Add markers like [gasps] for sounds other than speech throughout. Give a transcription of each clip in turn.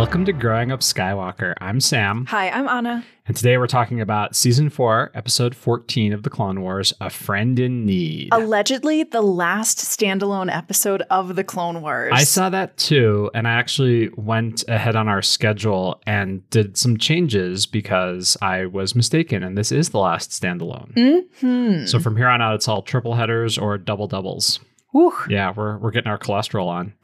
Welcome to Growing Up Skywalker. I'm Sam, Hi, I'm Anna. and today we're talking about season four, episode 14 of The Clone Wars A Friend in Need. Allegedly, the last standalone episode of the Clone Wars. I saw that too, and I actually went ahead on our schedule and did some changes because I was mistaken, and this is the last standalone. Hmm. So from here on out, it's all triple headers or double doubles. Whew. Yeah, we're we're getting our cholesterol on.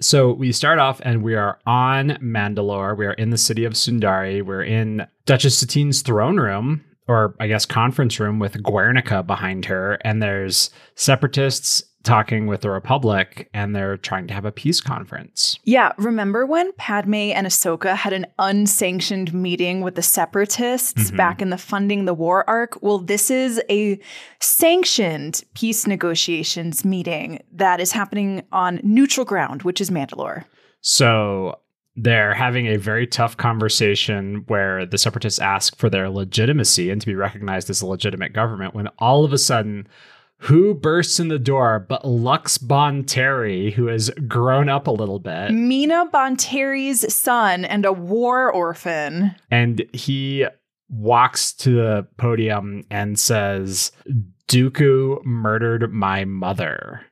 So we start off and we are on Mandalore. We are in the city of Sundari. We're in Duchess Satine's throne room, or I guess conference room with Guernica behind her. And there's separatists talking with the Republic, and they're trying to have a peace conference. Yeah, remember when Padme and Ahsoka had an unsanctioned meeting with the separatists Mhm. back in the funding the war arc? Well, this is a sanctioned peace negotiations meeting that is happening on neutral ground, which is Mandalore. So they're having a very tough conversation where the separatists ask for their legitimacy and to be recognized as a legitimate government when all of a sudden who bursts in the door but Lux Bonteri, who has grown up a little bit, Mina Bonteri's son and a war orphan. and he walks to the podium and says, Dooku murdered my mother.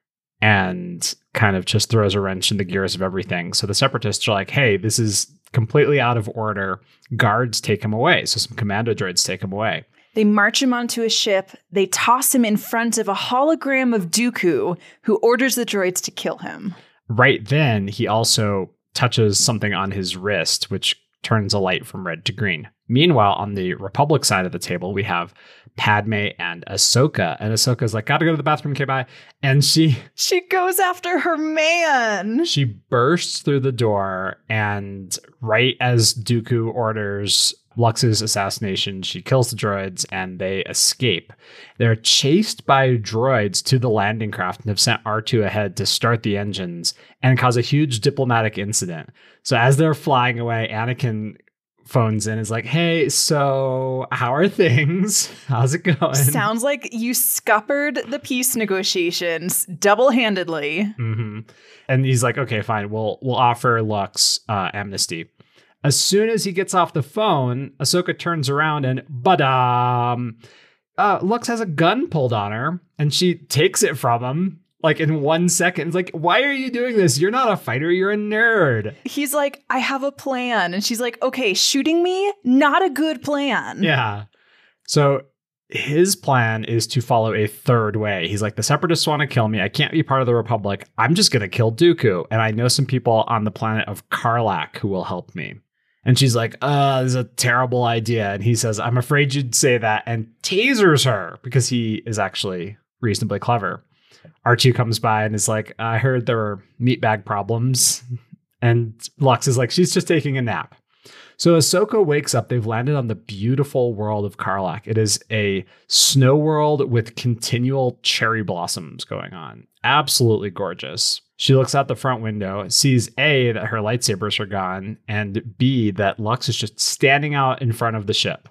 And kind of just throws a wrench in the gears of everything. So the separatists are like, hey, this is completely out of order. Guards take him away. So some commando droids take him away. They march him onto a ship. They toss him in front of a hologram of Dooku, who orders the droids to kill him. Right then, he also touches something on his wrist, which turns a light from red to green. Meanwhile, on the Republic side of the table, we have Padme and Ahsoka. And Ahsoka's like, gotta go to the bathroom, okay, bye. And she [laughs] She goes after her man. she bursts through the door, and right as Dooku orders Lux's assassination, she kills the droids and they escape. They're chased by droids to the landing craft and have sent R2 ahead to start the engines and cause a huge diplomatic incident. So as they're flying away, Anakin phones in and is like, "Hey, so how are things? [laughs] How's it going?" Sounds like you scuppered the peace negotiations double handedly. hmm And he's like, okay, fine. We'll we'll offer Lux uh, amnesty. As soon as he gets off the phone, Ahsoka turns around and badam, uh, Lux has a gun pulled on her, and she takes it from him like in one second. It's like, why are you doing this? You're not a fighter. You're a nerd. He's like, I have a plan. And she's like, okay, shooting me, not a good plan. Yeah. So his plan is to follow a third way. He's like, the separatists want to kill me. I can't be part of the Republic. I'm just going to kill Dooku. And I know some people on the planet of Carlac who will help me. And she's like, uh, this is a terrible idea. And he says, I'm afraid you'd say that and tasers her because he is actually reasonably clever. R2 comes by and is like, I heard there were meatbag problems. [laughs] And Lux is like, she's just taking a nap. So Ahsoka wakes up. They've landed on the beautiful world of Carlac. It is a snow world with continual cherry blossoms going on. Absolutely gorgeous. She looks out the front window, sees A, that her lightsabers are gone, and B, that Lux is just standing out in front of the ship.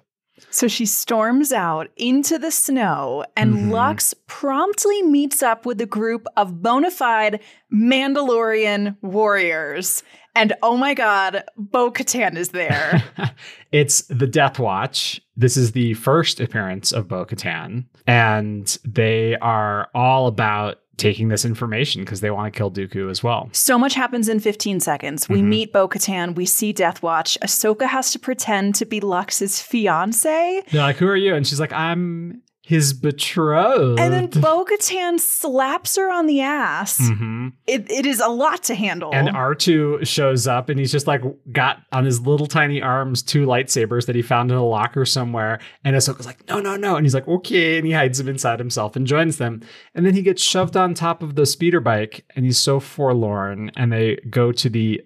So she storms out into the snow, and Mhm. Lux promptly meets up with a group of bona fide Mandalorian warriors. And oh my god, Bo Katan is there. [laughs] it's the Death Watch. This is the first appearance of Bo Katan, and they are all about taking this information because they want to kill Dooku as well. so much happens in 15 seconds. We Mhm. meet Bo Katan, we see Death Watch. Ahsoka has to pretend to be Lux's fiance. They're like, "Who are you?" And she's like, "I'm his betrothed." And then Bo Katan slaps her on the ass. Mhm. It, it is a lot to handle. And R2 shows up and he's just like got on his little tiny arms two lightsabers that he found in a locker somewhere. And Ahsoka's like, no, no, no. And he's like, okay. And he hides them inside himself and joins them. And then he gets shoved on top of the speeder bike and he's so forlorn. And they go to the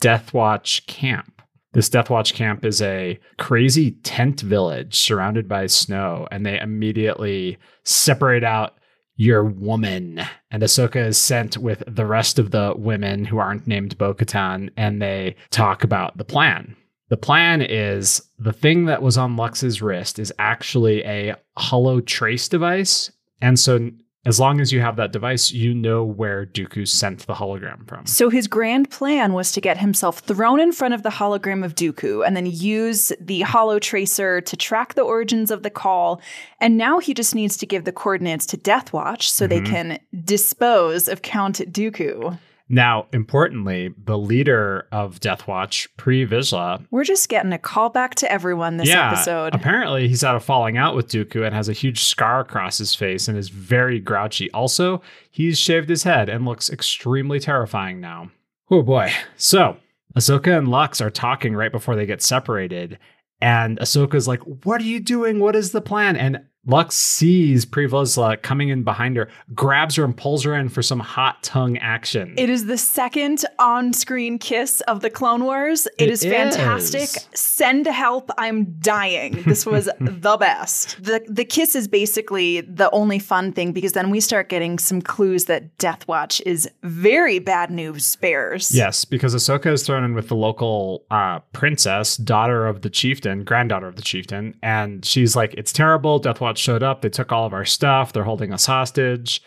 Death Watch camp. This Death Watch camp is a crazy tent village surrounded by snow. And they immediately separate out your woman. And Ahsoka is sent with the rest of the women who aren't named Bo Katan, and they talk about the plan. The plan is the thing that was on Lux's wrist is actually a holo trace device. And so as long as you have that device, you know where Dooku sent the hologram from. So his grand plan was to get himself thrown in front of the hologram of Dooku and then use the holo tracer to track the origins of the call. And now he just needs to give the coordinates to Death Watch so they Mhm. can dispose of Count Dooku. Now, importantly, the leader of Death Watch, Pre Vizsla, We're just getting a call back to everyone this yeah, episode. apparently he's had a falling out with Dooku and has a huge scar across his face and is very grouchy. Also, he's shaved his head and looks extremely terrifying now. Oh boy. So, Ahsoka and Lux are talking right before they get separated. And Ahsoka's like, What are you doing? What is the plan? And Lux sees Pre Vizsla coming in behind her, grabs her, and pulls her in for some hot tongue action. It is the second on screen kiss of the Clone Wars. it It is fantastic. Send help. I'm dying. This was [laughs] the best. The the kiss is basically the only fun thing because then we start getting some clues that Death Watch is very bad news bears. Yes, because Ahsoka is thrown in with the local uh, princess, daughter of the chieftain, granddaughter of the chieftain, and she's like, "It's terrible. Death Watch showed up. They took all of our stuff. They're holding us hostage."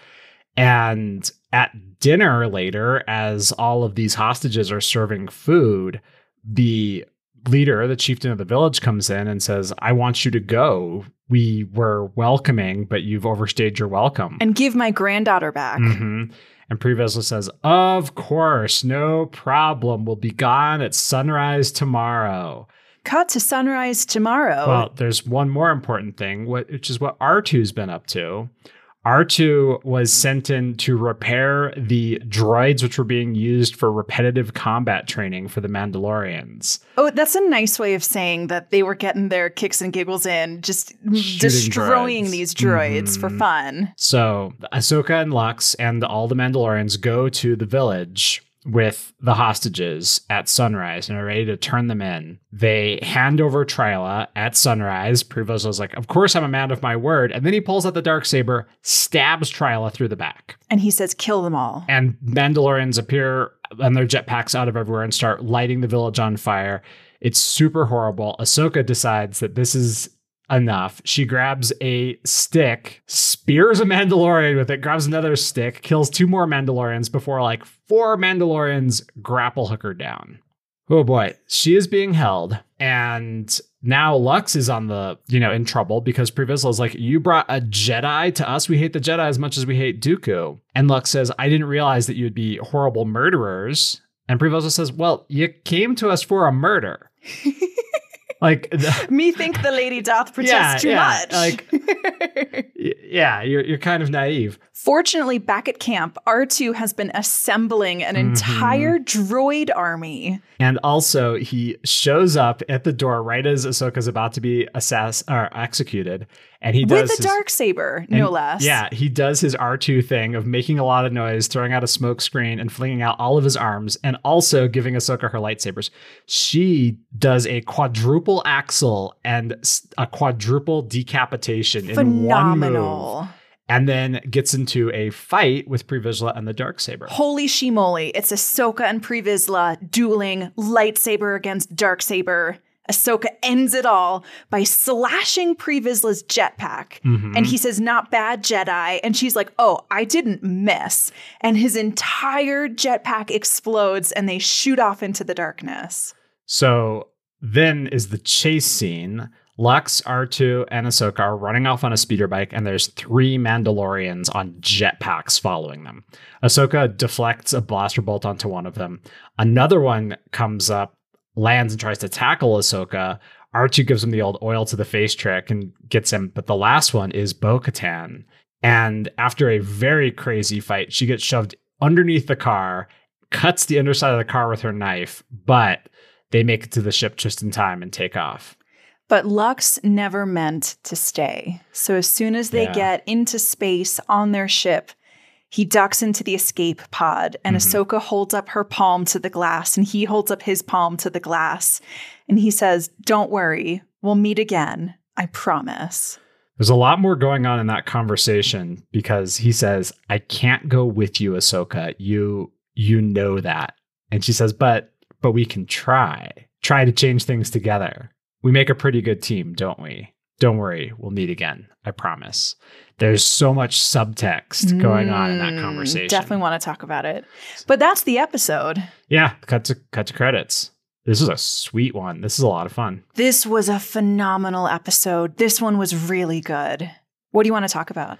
And at dinner later, as all of these hostages are serving food, the leader, the chieftain of the village, comes in and says, "I want you to go. We were welcoming, but you've overstayed your welcome." And give my granddaughter back. hmm And Pre Vizsla says, Of course, no problem. We'll be gone at sunrise tomorrow. Cut to sunrise tomorrow. Well, there's one more important thing, which is what R2's been up to. R2 was sent in to repair the droids which were being used for repetitive combat training for the Mandalorians. oh, that's a nice way of saying that they were getting their kicks and giggles in, just destroying droids. these droids for Mhm. fun. So Ahsoka and Lux and all the Mandalorians go to the village with the hostages at sunrise and are ready to turn them in. They hand over Trila at sunrise. Pre Vizsla's like, Of course I'm a man of my word. And then he pulls out the dark saber, stabs Trila through the back. And he says, kill them all. And Mandalorians appear and their jetpacks out of everywhere and start lighting the village on fire. It's super horrible. Ahsoka decides that this is enough. She grabs a stick, spears a Mandalorian with it, grabs another stick, kills two more Mandalorians before like four Mandalorians grapple hook her down. Oh boy, she is being held, and now Lux is on the, you know, in trouble because Pre Vizsla is like, You brought a Jedi to us. We hate the Jedi as much as we hate Dooku. And Lux says, I didn't realize that you'd be horrible murderers. And Pre Vizsla says, Well, you came to us for a murder. [laughs] like, [laughs] the- Methinks the lady doth protest Yeah, too yeah, much. like- [laughs] yeah, you're, you're kind of naive. Fortunately, back at camp, R2 has been assembling an Mhm. entire droid army. And also, he shows up at the door right as Ahsoka's about to be assass- or executed. And he does with a his- dark saber, no less. Yeah, he does his R2 thing of making a lot of noise, throwing out a smoke screen, and flinging out all of his arms, and also giving Ahsoka her lightsabers. She does a quadruple axle and a quadruple decapitation in one move, and then gets into a fight with Pre Vizsla and the dark saber. Holy shimoly. It's Ahsoka and Pre Vizsla dueling lightsaber against dark saber. Ahsoka ends it all by slashing Pre Vizsla's jetpack. Mhm. And he says, Not bad, Jedi. And she's like, Oh, I didn't miss. And his entire jetpack explodes and they shoot off into the darkness. So then is the chase scene. Lux, R2, and Ahsoka are running off on a speeder bike, and there's three Mandalorians on jetpacks following them. Ahsoka deflects a blaster bolt onto one of them. Another one comes up, lands, and tries to tackle Ahsoka. R2 gives him the old oil to the face trick and gets him. But the last one is Bo Katan. And after a very crazy fight, she gets shoved underneath the car, cuts the underside of the car with her knife, but they make it to the ship just in time and take off. But Lux never meant to stay. So as soon as they Yeah. get into space on their ship, he ducks into the escape pod, and Mhm. Ahsoka holds up her palm to the glass, and he holds up his palm to the glass. And he says, Don't worry, we'll meet again. I promise. There's a lot more going on in that conversation because he says, "I can't go with you, Ahsoka. You you know that." And she says, "But but we can try. Try to change things together. We make a pretty good team, don't we?" Don't worry, we'll meet again. I promise. There's so much subtext going on in that Mm, conversation. Definitely want to talk about it. But that's the episode. Yeah, cut to cut to credits. This is a sweet one. This is a lot of fun. This was a phenomenal episode. This one was really good. What do you want to talk about?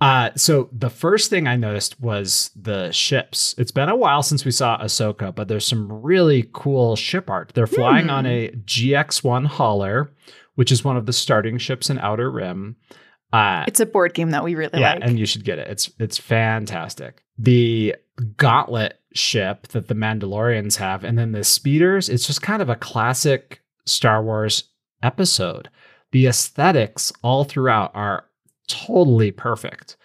Uh, so the first thing I noticed was the ships. It's been a while since we saw Ahsoka, but there's some really cool ship art. They're flying Hmm. on a GX1 hauler, which is one of the starting ships in Outer Rim. Uh, It's a board game that we really yeah, like. and you should get it. It's it's fantastic. The Gauntlet ship that the Mandalorians have, and then the speeders. It's just kind of a classic Star Wars episode. The aesthetics all throughout are totally perfect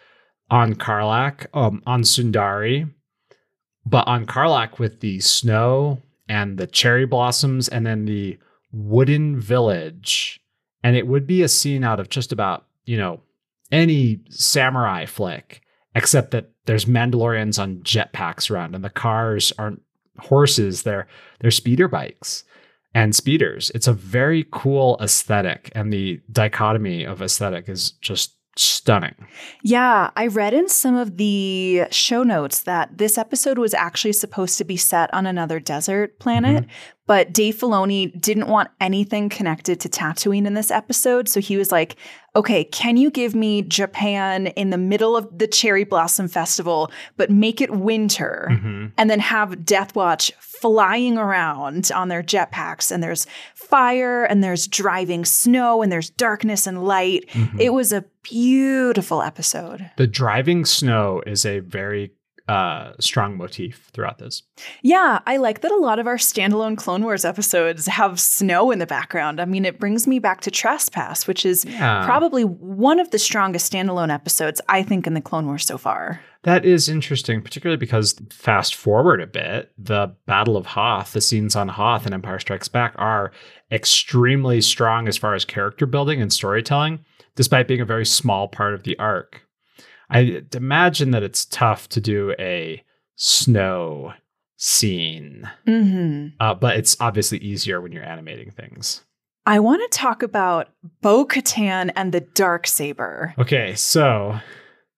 on Carlac, um, on Sundari, but on Carlac with the snow and the cherry blossoms, and then the wooden village, and it would be a scene out of just about you know any samurai flick, except that there's Mandalorians on jetpacks around, and the cars aren't horses; they're they're speeder bikes and speeders. It's a very cool aesthetic, and the dichotomy of aesthetic is just stunning. Yeah, I read in some of the show notes that this episode was actually supposed to be set on another desert planet, but Dave Filoni didn't want anything connected to Tatooine in this episode. So he was like, okay, can you give me Japan in the middle of the Cherry Blossom Festival, but make it winter? Mhm. and then have Death Watch flying around on their jetpacks, and there's fire, and there's driving snow, and there's darkness and light. Mhm. It was a beautiful episode. The driving snow is a very uh, strong motif throughout this. Yeah, I like that a lot of our standalone Clone Wars episodes have snow in the background. I mean, it brings me back to Trespass, which is Yeah. probably one of the strongest standalone episodes, I think, in the Clone Wars so far. That is interesting, particularly because fast forward a bit, the Battle of Hoth, the scenes on Hoth and Empire Strikes Back are extremely strong as far as character building and storytelling, despite being a very small part of the arc. I imagine that it's tough to do a snow scene, hmm uh, but it's obviously easier when you're animating things. I want to talk about Bo Katan and the Dark Saber. Okay, so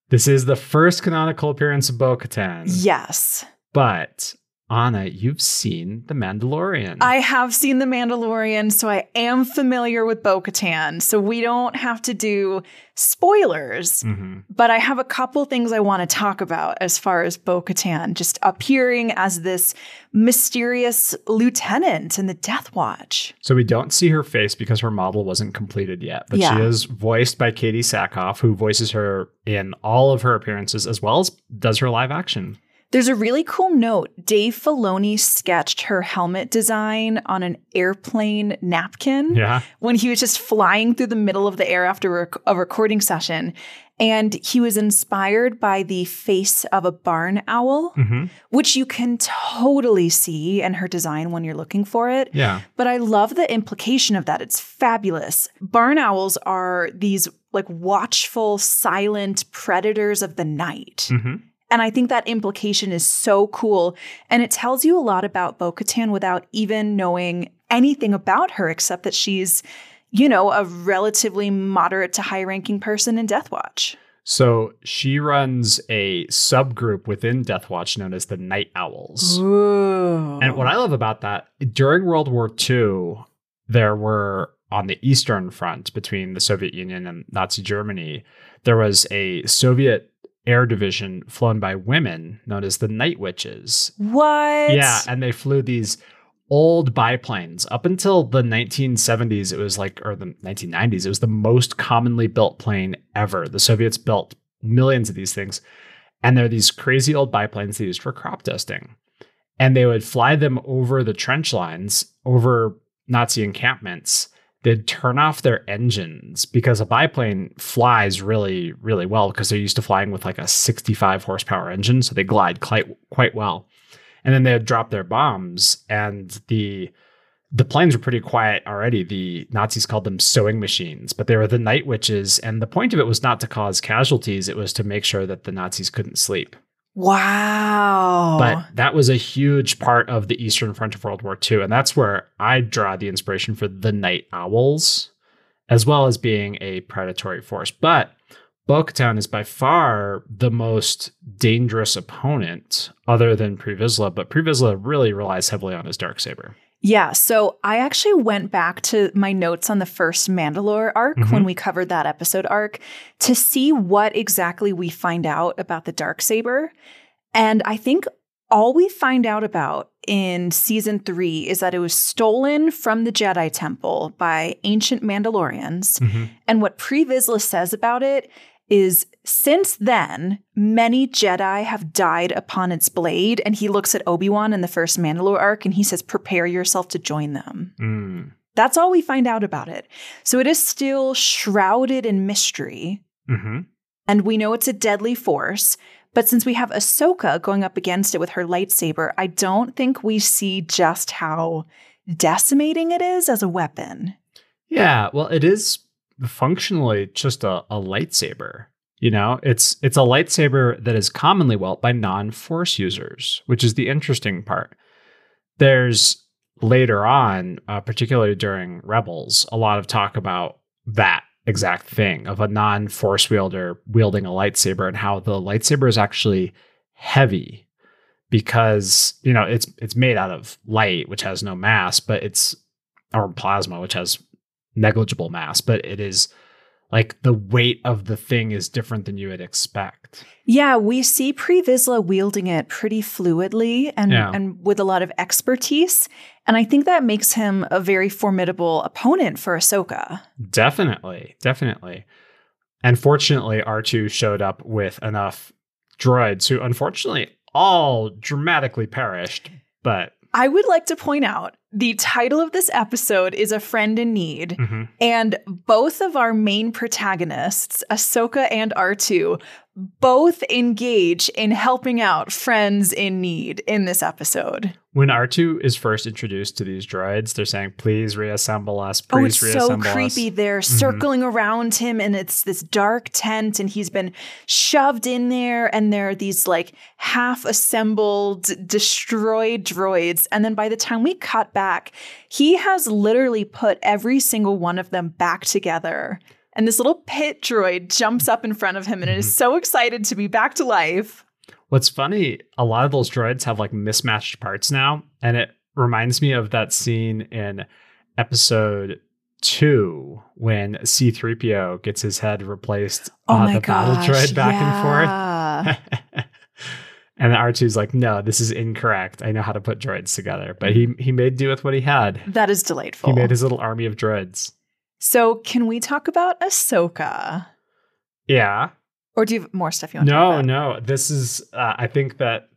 this is the first canonical appearance of Bo Katan. Yes. But Anna, you've seen The Mandalorian. I have seen The Mandalorian, so I am familiar with Bo Katan. So we don't have to do spoilers. Mhm. But I have a couple things I want to talk about as far as Bo Katan just appearing as this mysterious lieutenant in the Death Watch. So we don't see her face because her model wasn't completed yet, but Yeah. she is voiced by Katee Sackhoff, who voices her in all of her appearances as well as does her live action. There's a really cool note. Dave Filoni sketched her helmet design on an airplane napkin. Yeah. when he was just flying through the middle of the air after a recording session. And he was inspired by the face of a barn owl, hmm which you can totally see in her design when you're looking for it. Yeah. But I love the implication of that. It's fabulous. Barn owls are these like watchful, silent predators of the night. hmm And I think that implication is so cool. And it tells you a lot about Bo Katan without even knowing anything about her, except that she's, you know, a relatively moderate to high ranking person in Death Watch. So she runs a subgroup within Death Watch known as the Night Owls. Ooh. And what I love about that, during World War II, there were on the Eastern Front between the Soviet Union and Nazi Germany, there was a Soviet air division flown by women known as the Night Witches. what? Yeah, and they flew these old biplanes up until the 1970s it was like or the 1990s it was the most commonly built plane ever the soviets built millions of these things and they're these crazy old biplanes they used for crop dusting and they would fly them over the trench lines over nazi encampments they'd turn off their engines because a biplane flies really really well because they're used to flying with like a 65 horsepower engine so they glide quite quite well. And then they would drop their bombs and the the planes were pretty quiet already. The nazis called them sewing machines but they were the night witches and the point of it was not to cause casualties it was to make sure that the nazis couldn't sleep Wow. but that was a huge part of the eastern front of world war ii and that's where i draw the inspiration for the night owls as well as being a predatory force. But Bo is by far the most dangerous opponent other than Pre Vizsla, but Pre Vizsla really relies heavily on his dark saber. Yeah, so I actually went back to my notes on the first Mandalore arc Mhm. when we covered that episode arc to see what exactly we find out about the dark saber. And I think all we find out about in season 3 is that it was stolen from the Jedi temple by ancient Mandalorians. And what Pre Vizsla says about it is since then, many Jedi have died upon its blade. And he looks at Obi Wan in the first Mandalore arc and he says, Prepare yourself to join them. Mm. That's all we find out about it. So it is still shrouded in mystery. hmm And we know it's a deadly force. But since we have Ahsoka going up against it with her lightsaber, I don't think we see just how decimating it is as a weapon. Yeah, well, it is functionally just a, a lightsaber. You know, it's it's a lightsaber that is commonly wielded by non-force users, which is the interesting part. There's later on, uh, particularly during Rebels, a lot of talk about that exact thing of a non-force wielder wielding a lightsaber and how the lightsaber is actually heavy because you know it's it's made out of light, which has no mass, but it's or plasma, which has negligible mass, but it is like the weight of the thing is different than you would expect. Yeah, we see Pre Vizsla wielding it pretty fluidly and, Yeah. and with a lot of expertise. And I think that makes him a very formidable opponent for Ahsoka. Definitely, definitely. And fortunately, R2 showed up with enough droids who unfortunately all dramatically perished, but I would like to point out the title of this episode is A Friend in Need. mhm. And both of our main protagonists, Ahsoka and R2, both engage in helping out friends in need in this episode. when R2 is first introduced to these droids, they're saying, please reassemble us, please Oh, please it's so reassemble us. creepy. They're Mhm. circling around him, and it's this dark tent, and he's been shoved in there, and there are these like half assembled, destroyed droids. And then by the time we cut back, he has literally put every single one of them back together. And this little pit droid jumps up in front of him and is mm-hmm. so excited to be back to life. What's funny, a lot of those droids have like mismatched parts now, and it reminds me of that scene in episode two when C3PO gets his head replaced Oh on my the battle droid back yeah. and forth. [laughs] and R2's like, no, this is incorrect. I know how to put droids together. But he he made do with what he had. That is delightful. He made his little army of droids. So, can we talk about Ahsoka? Yeah. Or do you have more stuff you want to No, no. This is uh, I think that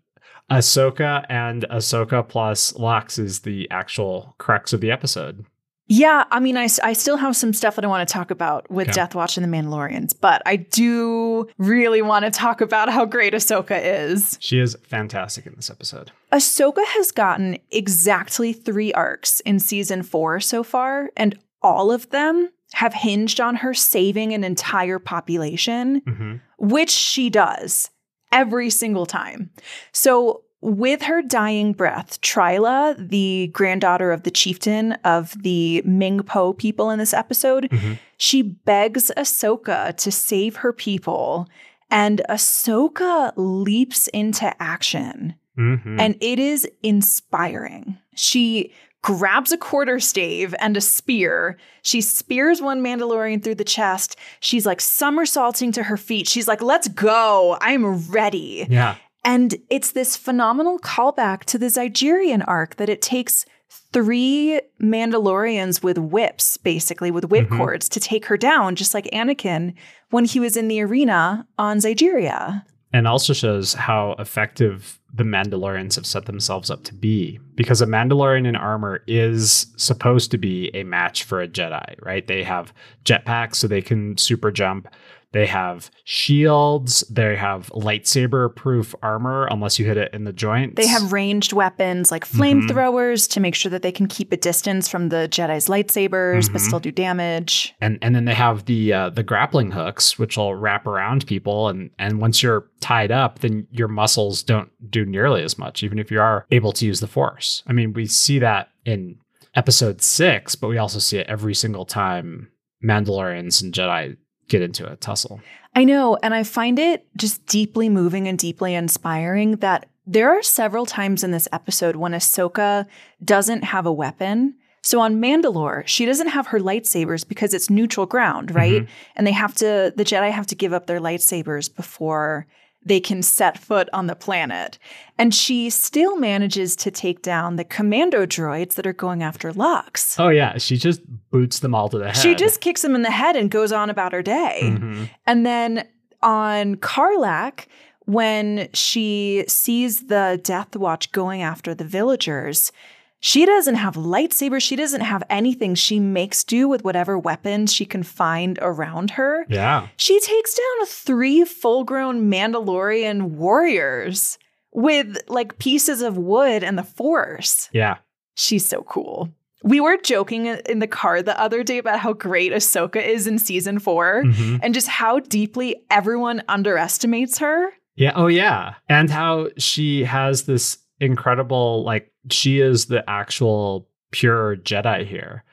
Ahsoka and Ahsoka plus Lux is the actual crux of the episode. Yeah, I mean, I, I still have some stuff that I want to talk about with Okay. Death Watch and the Mandalorians, but I do really want to talk about how great Ahsoka is. She is fantastic in this episode. Ahsoka has gotten exactly three arcs in season four so far, and all of them have hinged on her saving an entire population. hmm which she does every single time. So, with her dying breath, Trila, the granddaughter of the chieftain of the Ming Po people in this episode, Mhm. she begs Ahsoka to save her people. And Ahsoka leaps into action. hmm And it is inspiring. She grabs a quarter stave and a spear. She spears one Mandalorian through the chest. She's like somersaulting to her feet. She's like, let's go. I'm ready. yeah. And it's this phenomenal callback to the Zygerian arc that it takes three Mandalorians with whips, basically with whip Mhm. cords, to take her down, just like Anakin when he was in the arena on Zygeria. And also shows how effective the Mandalorians have set themselves up to be. Because a Mandalorian in armor is supposed to be a match for a Jedi, right? They have jetpacks so they can super jump. They have shields. They have lightsaber proof armor unless you hit it in the joints. They have ranged weapons like Mhm. flamethrowers to make sure that they can keep a distance from the Jedi's lightsabers but Mhm. still do damage. and and then they have the uh, the grappling hooks, which will wrap around people, and and once you're tied up, then your muscles don't do nearly as much, even if you are able to use the force. I mean, we see that in episode six, but we also see it every single time Mandalorians and Jedi get into a tussle. I know. And I find it just deeply moving and deeply inspiring that there are several times in this episode when Ahsoka doesn't have a weapon. So on Mandalore, she doesn't have her lightsabers because it's neutral ground, right? Mm-hmm. And they have to, the Jedi have to give up their lightsabers before they can set foot on the planet. And she still manages to take down the commando droids that are going after Lux. Oh yeah, she just boots them all to the head. She just kicks them in the head and goes on about her day. Mhm. And then on Carlac, when she sees the Death Watch going after the villagers, she doesn't have lightsabers. She doesn't have anything. She makes do with whatever weapons she can find around her. Yeah. She takes down three full grown Mandalorian warriors with like pieces of wood and the force. Yeah. She's so cool. We were joking in the car the other day about how great Ahsoka is in season 4 Mhm. and just how deeply everyone underestimates her. Yeah. Oh, yeah. And how she has this incredible, like, she is the actual pure Jedi here.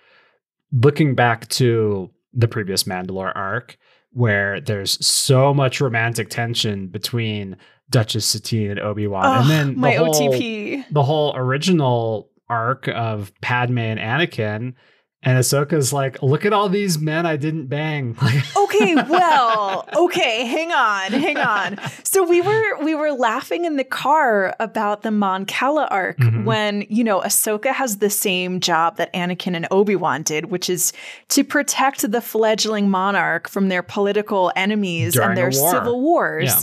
Looking back to the previous Mandalore arc, where there's so much romantic tension between Duchess Satine and Obi Wan, and then the my whole, OTP. the whole original arc of Padme and Anakin. And Ahsoka's like, look at all these men I didn't bang. [laughs] Like, Okay, [laughs] well, okay, hang on, hang on. So we were we were laughing in the car about the Mon Cala arc Mhm. when, you know, Ahsoka has the same job that Anakin and Obi-Wan did, which is to protect the fledgling monarch from their political enemies During and their war. civil wars. Yeah.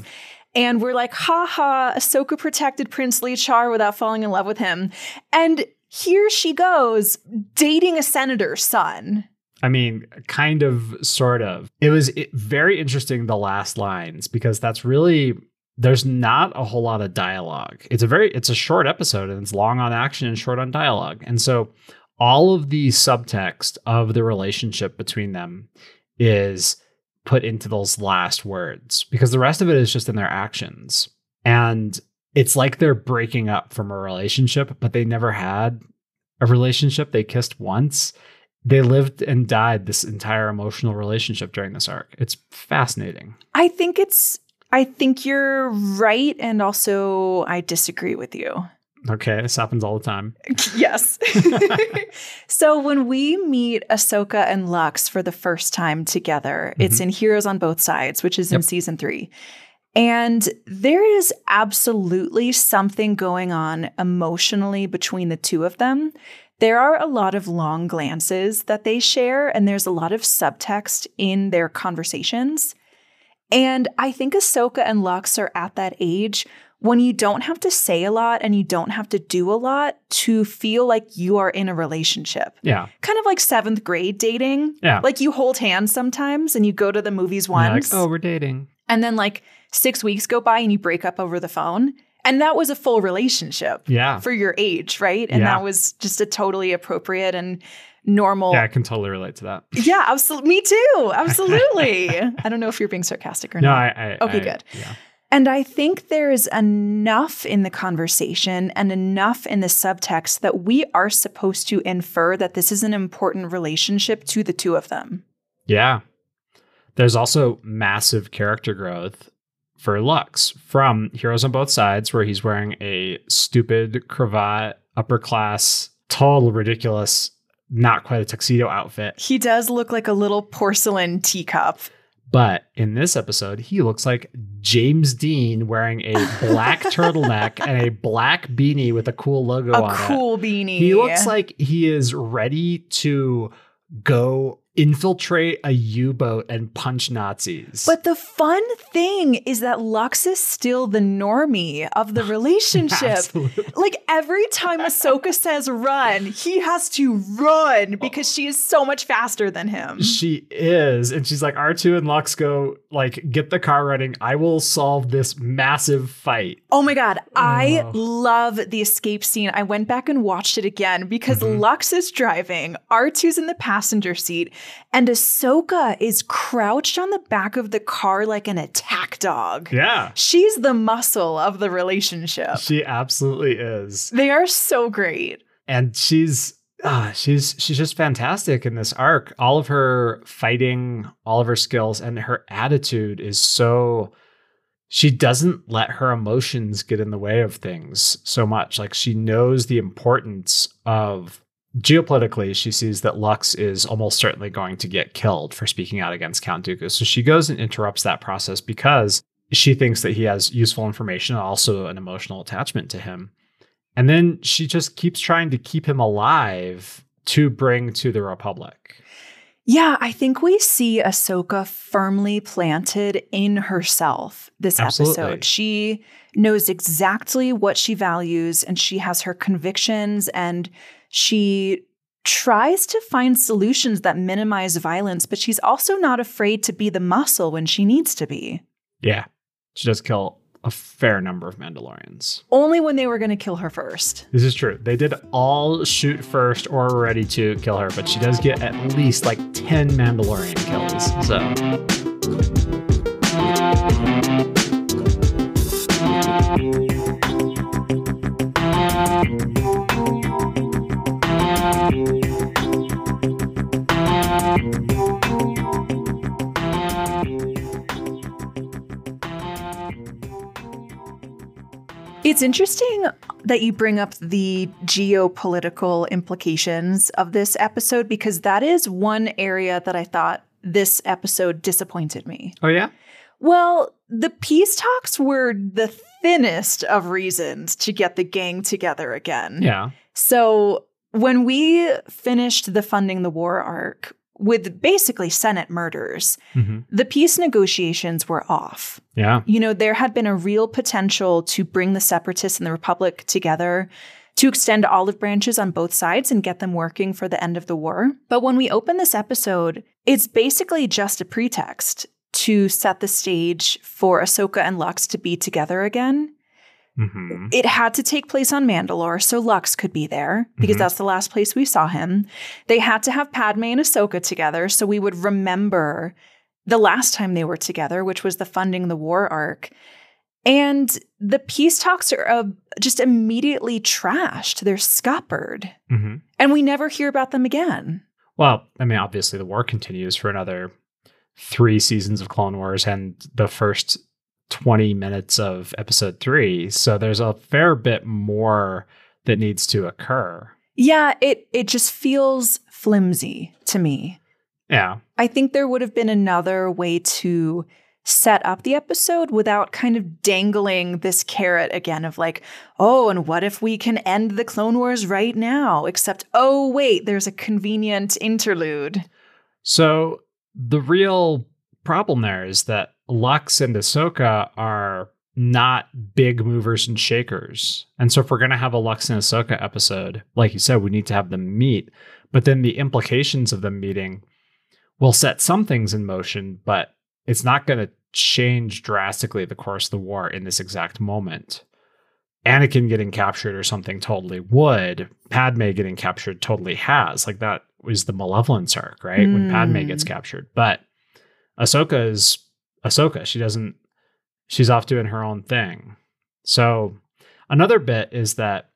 And we're like, ha ha, Ahsoka protected Prince Lee Char without falling in love with him. And here she goes, dating a senator's son. I mean, kind of, sort of. It was very interesting, the last lines, because that's really, there's not a whole lot of dialogue. It's a very, it's a short episode and it's long on action and short on dialogue. And so all of the subtext of the relationship between them is put into those last words because the rest of it is just in their actions. And it's like they're breaking up from a relationship, but they never had a relationship. They kissed once. They lived and died this entire emotional relationship during this arc. It's fascinating. I think it's I think you're right and also I disagree with you. Okay, this happens all the time. [laughs] yes. [laughs] so when we meet Ahsoka and Lux for the first time together, it's mm-hmm. in Heroes on Both Sides, which is in season 3. And there is absolutely something going on emotionally between the two of them. There are a lot of long glances that they share, and there's a lot of subtext in their conversations. And I think Ahsoka and Lux are at that age when you don't have to say a lot and you don't have to do a lot to feel like you are in a relationship. Yeah. Kind of like seventh grade dating. Yeah. Like you hold hands sometimes and you go to the movies once. Like, oh, we're dating. And then like six weeks go by and you break up over the phone. And that was a full relationship Yeah. for your age, right? And Yeah. that was just a totally appropriate and normal. Yeah, I can totally relate to that. Yeah, absolutely. Me too. [laughs] Absolutely. I don't know if you're being sarcastic or No, not. I, I Okay, I- good. Yeah. And I think there is enough in the conversation and enough in the subtext that we are supposed to infer that this is an important relationship to the two of them. Yeah. There's also massive character growth for Lux from Heroes on Both Sides, where he's wearing a stupid cravat, upper class, total ridiculous, not quite a tuxedo outfit. He does look like a little porcelain teacup. But in this episode, he looks like James Dean wearing a black [laughs] turtleneck and a black beanie with a cool logo A on it. A cool beanie. He looks like he is ready to go infiltrate a U-boat and punch Nazis. But the fun thing is that Lux is still the normie of the [laughs] relationship. Like every time Ahsoka [laughs] says run, he has to run because she is so much faster than him. She is, and she's like, R2 and Lux go like get the car running. I will solve this massive fight. Oh my God. I love the escape scene. I went back and watched it again because Mhm. Lux is driving, R2's in the passenger seat, and Ahsoka is crouched on the back of the car like an attack dog. Yeah, She's the muscle of the relationship. she absolutely is, They are so great. and she's ah, she's she's just fantastic in this arc. All of her fighting, all of her skills, and her attitude is so. She doesn't let her emotions get in the way of things so much. Like she knows the importance of geopolitically. She sees that Lux is almost certainly going to get killed for speaking out against Count Dooku. So she goes and interrupts that process because she thinks that he has useful information and also an emotional attachment to him. And then she just keeps trying to keep him alive to bring to the Republic. Yeah, I think we see Ahsoka firmly planted in herself this Absolutely. episode. She knows exactly what she values and she has her convictions and she tries to find solutions that minimize violence, but she's also not afraid to be the muscle when she needs to be. Yeah. She does kill a fair number of Mandalorians. Only when they were going to kill her first. This is true. They did all shoot first or were ready to kill her, but she does get at least like 10 Mandalorian kills. So. It's interesting that you bring up the geopolitical implications of this episode because that is one area that I thought this episode disappointed me. Oh, yeah? Well, the peace talks were the thinnest of reasons to get the gang together again. Yeah. So when we finished the funding the war arc with basically Senate murders, hmm the peace negotiations were off. Yeah. You know, there had been a real potential to bring the separatists and the republic together, to extend olive branches on both sides and get them working for the end of the war. But when we open this episode, it's basically just a pretext to set the stage for Ahsoka and Lux to be together again. Hmm It had to take place on Mandalore, so Lux could be there because Mhm. that's the last place we saw him. They had to have Padme and Ahsoka together so we would remember the last time they were together, which was the funding the war arc. And the peace talks are uh, just immediately trashed. They're scuppered. hmm And we never hear about them again. Well, I mean, obviously, the war continues for another three seasons of Clone Wars and the first 20 minutes of episode three. So there's a fair bit more that needs to occur. Yeah, it it just feels flimsy to me. Yeah. I think there would have been another way to set up the episode without kind of dangling this carrot again of like, oh, and what if we can end the Clone Wars right now? Except, oh, wait, there's a convenient interlude. So the real problem there is that Lux and Ahsoka are not big movers and shakers. And so if we're going to have a Lux and Ahsoka episode, like you said, we need to have them meet. But then the implications of them meeting will set some things in motion, but it's not going to change drastically the course of the war in this exact moment. Anakin getting captured or something totally would. Padme getting captured totally has. Like that was the malevolence arc, right? When Padme Mm. gets captured. But Ahsoka is Ahsoka. She doesn't she's off doing her own thing. So another bit is that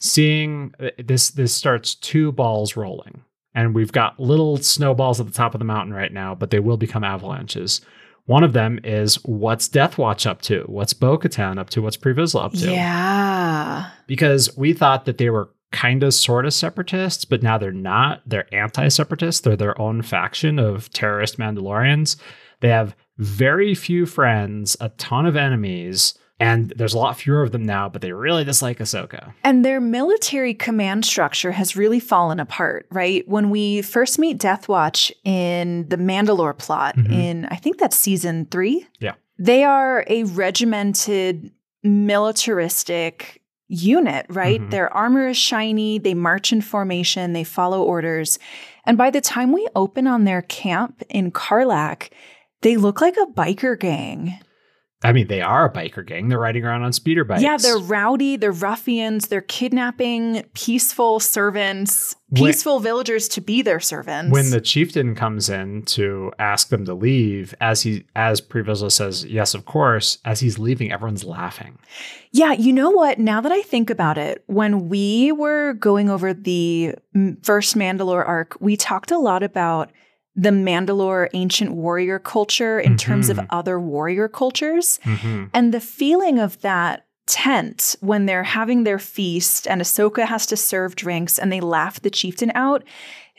seeing uh, this this starts two balls rolling. And we've got little snowballs at the top of the mountain right now, but they will become avalanches. One of them is what's Death Watch up to? What's Bo Katan up to? What's Pre Vizsla up to? Yeah. because we thought that they were kind of sort of separatists, but now they're not. They're anti separatists. They're their own faction of terrorist Mandalorians. They have very few friends, a ton of enemies, and there's a lot fewer of them now, but they really dislike Ahsoka. And their military command structure has really fallen apart, right? When we first meet Death Watch in the Mandalore plot Mhm. in, I think that's season three. Yeah. They are a regimented, militaristic unit, right? Mhm. Their armor is shiny, they march in formation, they follow orders. And by the time we open on their camp in Carlac, they look like a biker gang. I mean, they are a biker gang. They're riding around on speeder bikes. Yeah, they're rowdy, they're ruffians, they're kidnapping peaceful servants, When- peaceful villagers to be their servants. when the chieftain comes in to ask them to leave, as he as Pre Vizsla says, yes, of course. As he's leaving, everyone's laughing. Yeah, you know what? Now that I think about it, when we were going over the first Mandalore arc, we talked a lot about the Mandalore ancient warrior culture in terms of Mhm. other warrior cultures. hmm And the feeling of that tent when they're having their feast and Ahsoka has to serve drinks and they laugh the chieftain out,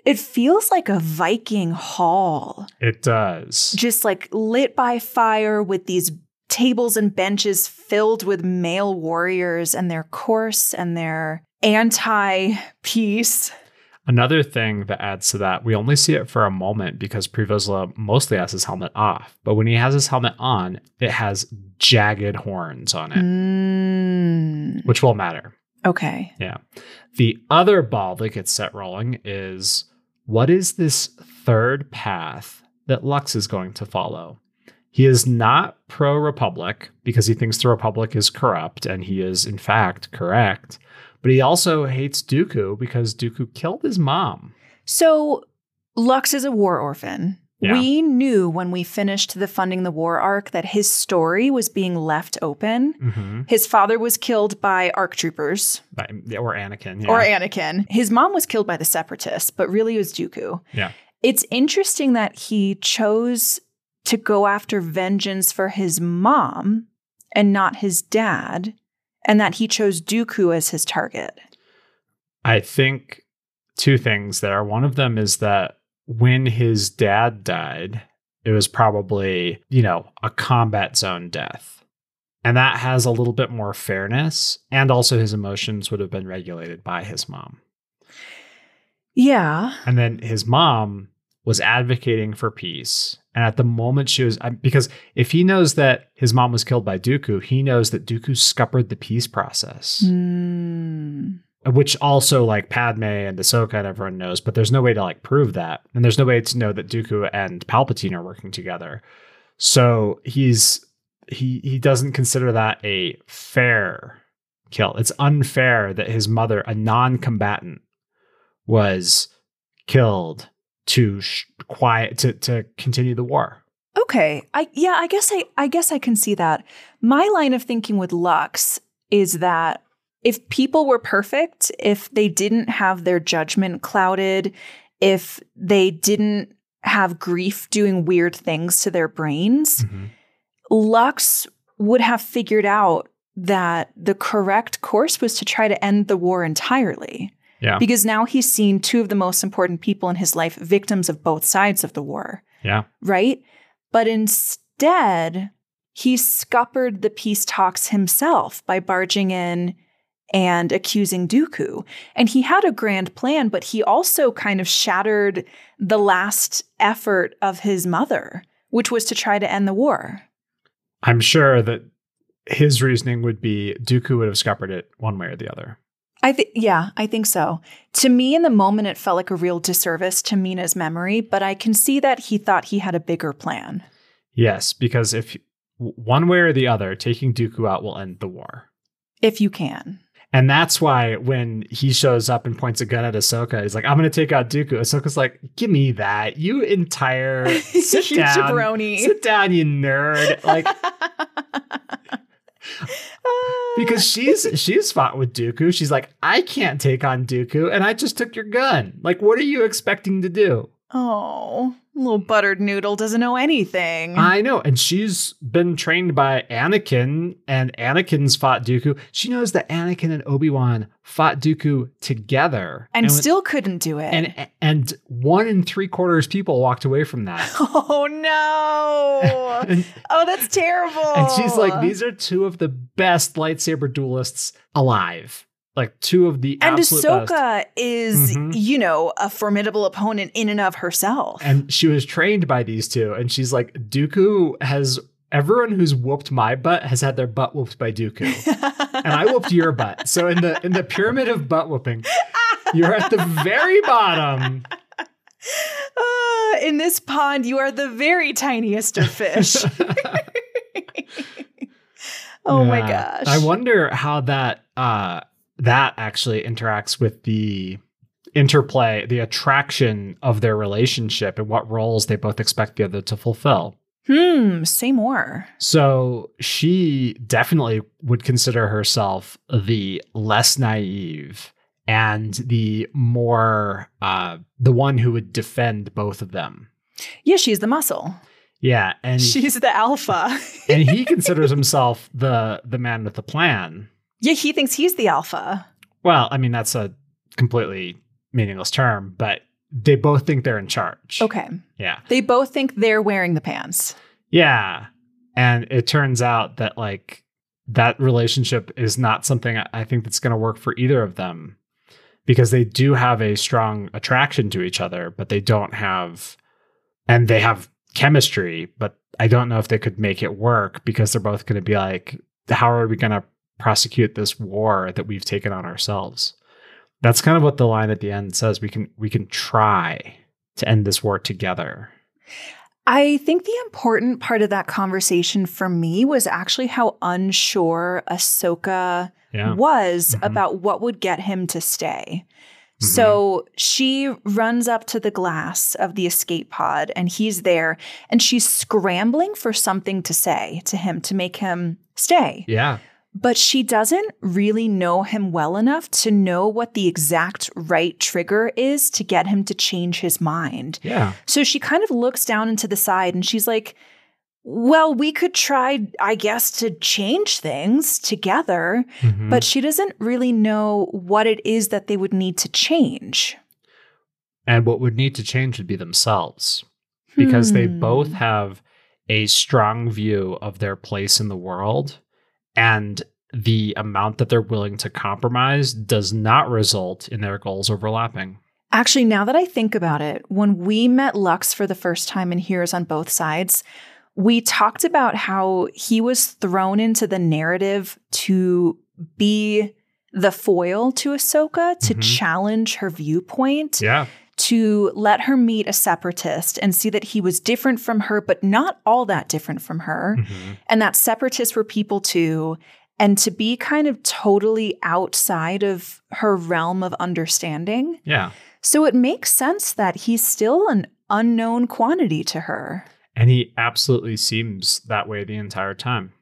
it feels like a Viking hall, It does. just like lit by fire with these tables and benches filled with male warriors and their coarse and their anti peace. Another thing that adds to that, we only see it for a moment because Pre Vizsla mostly has his helmet off. But when he has his helmet on, it has jagged horns on it, Mm, which will matter. okay. Yeah. The other ball that gets set rolling is what is this third path that Lux is going to follow? He is not pro Republic because he thinks the Republic is corrupt, and he is, in fact, correct. But he also hates Dooku because Dooku killed his mom. So Lux is a war orphan. Yeah. We knew when we finished the Funding the War arc that his story was being left open. Mm-hmm. His father was killed by ARC troopers Or Anakin. Yeah. or Anakin. His mom was killed by the separatists, but really it was Dooku. Yeah. It's interesting that he chose to go after vengeance for his mom and not his dad, and that he chose Dooku as his target. I think two things there. One of them is that when his dad died, it was probably, you know, a combat zone death. And that has a little bit more fairness. And also his emotions would have been regulated by his mom. Yeah. And then his mom was advocating for peace. And at the moment she was, because if he knows that his mom was killed by Dooku, he knows that Dooku scuppered the peace process Hmm. which also like Padme and Ahsoka and everyone knows, but there's no way to like prove that, and there's no way to know that Dooku and Palpatine are working together. So he's he he doesn't consider that a fair kill. It's unfair that his mother, a non-combatant, was killed to sh- quiet to to continue the war. Okay. I yeah, I guess I I guess I can see that. My line of thinking with Lux is that if people were perfect, if they didn't have their judgment clouded, if they didn't have grief doing weird things to their brains, mm-hmm. Lux would have figured out that the correct course was to try to end the war entirely. Yeah. Because now he's seen two of the most important people in his life victims of both sides of the war Yeah. right? But instead, he scuppered the peace talks himself by barging in and accusing Dooku. And he had a grand plan, but he also kind of shattered the last effort of his mother, which was to try to end the war. I'm sure that his reasoning would be Dooku would have scuppered it one way or the other. I think, yeah, I think so. To me, in the moment, it felt like a real disservice to Mina's memory, but I can see that he thought he had a bigger plan. Yes, because if one way or the other, taking Dooku out will end the war. If you can. And that's why when he shows up and points a gun at Ahsoka, he's like, I'm going to take out Dooku. Ahsoka's like, give me that. You entire [laughs] sit You down. jabroni. Sit down, you nerd. Like, [laughs] [laughs] because she's she's fought with Dooku. She's like, I can't take on Dooku, and I just took your gun. Like, what are you expecting to do? Oh, little buttered noodle doesn't know anything. I know. And she's been trained by Anakin, and Anakin's fought Dooku. She knows that Anakin and Obi-Wan fought Dooku together. and when- still couldn't do it. and and one and three quarters people walked away from that. [laughs] oh no. And, [laughs] oh, that's terrible. and she's like, these are two of the best lightsaber duelists alive. Like two of the And Ahsoka best. is, Mhm. you know, a formidable opponent in and of herself. And she was trained by these two. And she's like, Dooku has everyone who's whooped my butt has had their butt whooped by Dooku. and I whooped your butt. So in the in the pyramid of butt whooping, you're at the very bottom. Ah, in this pond, you are the very tiniest of fish. [laughs] [laughs] Oh my gosh. I wonder how that uh that actually interacts with the interplay, the attraction of their relationship and what roles they both expect the other to fulfill. Hmm, say more. So she definitely would consider herself the less naive and the more uh the one who would defend both of them. Yeah, she's the muscle. Yeah, and She's the alpha. [laughs] and he considers [laughs] himself the the man with the plan. Yeah, he thinks he's the alpha. Well, I mean that's a completely meaningless term, but they both think they're in charge. Okay. Yeah. They both think they're wearing the pants. Yeah. And it turns out that like that relationship is not something I- think that's going to work for either of them because they do have a strong attraction to each other, but they don't have and they have chemistry, but I don't know if they could make it work because they're both going to be like how are we going to prosecute this war that we've taken on ourselves? That's kind of what the line at the end says we can we can try to end this war together. I think the important part of that conversation for me was actually how unsure Ahsoka Yeah. was Mhm. about what would get him to stay. Mhm. So she runs up to the glass of the escape pod and he's there and she's scrambling for something to say to him to make him stay. Yeah. But she doesn't really know him well enough to know what the exact right trigger is to get him to change his mind. Yeah. So she kind of looks down into the side and she's like, Well, we could try, I guess, to change things together, Mhm. but she doesn't really know what it is that they would need to change. and what would need to change would be themselves because they Hmm. both have a strong view of their place in the world and the amount that they're willing to compromise does not result in their goals overlapping. Actually, now that I think about it, when we met Lux for the first time in Heroes on Both Sides, we talked about how he was thrown into the narrative to be the foil to Ahsoka, to Mhm. challenge her viewpoint, Yeah. To let her meet a separatist and see that he was different from her, but not all that different from her, Mhm. and that separatists were people too. And to be kind of totally outside of her realm of understanding. Yeah. So it makes sense that he's still an unknown quantity to her. And he absolutely seems that way the entire time.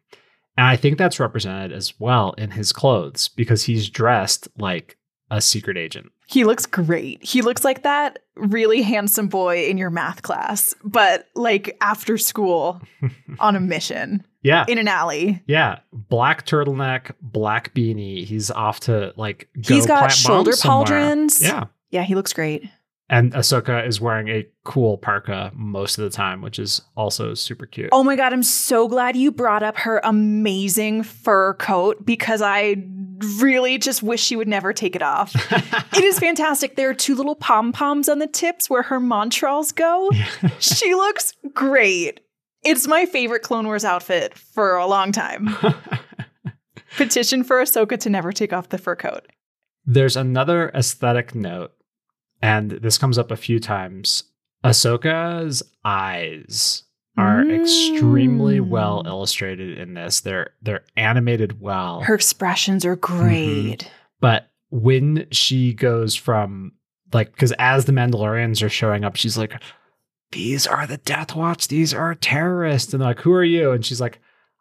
And I think that's represented as well in his clothes because he's dressed like a secret agent. He looks great. He looks like that really handsome boy in your math class, but like after school [laughs] on a mission Yeah. in an alley. Yeah, black turtleneck, black beanie. He's off to like go He's got shoulder pauldrons. Yeah, Yeah, he looks great. And Ahsoka is wearing a cool parka most of the time, which is also super cute. Oh my God, I'm so glad you brought up her amazing fur coat because I really just wish she would never take it off. [laughs] it is fantastic. There are two little pom poms on the tips where her Montrals go. [laughs] she looks great. It's my favorite Clone Wars outfit for a long time. [laughs] Petition for Ahsoka to never take off the fur coat. There's another aesthetic note, and this comes up a few times. Ahsoka's eyes are extremely Mm. well illustrated in this. They're they're animated well. Her expressions are great. But when she goes from like, because as the Mandalorians are showing up, she's like, "These are the Death Watch. These are terrorists." And they're like, "Who are you?" And she's like,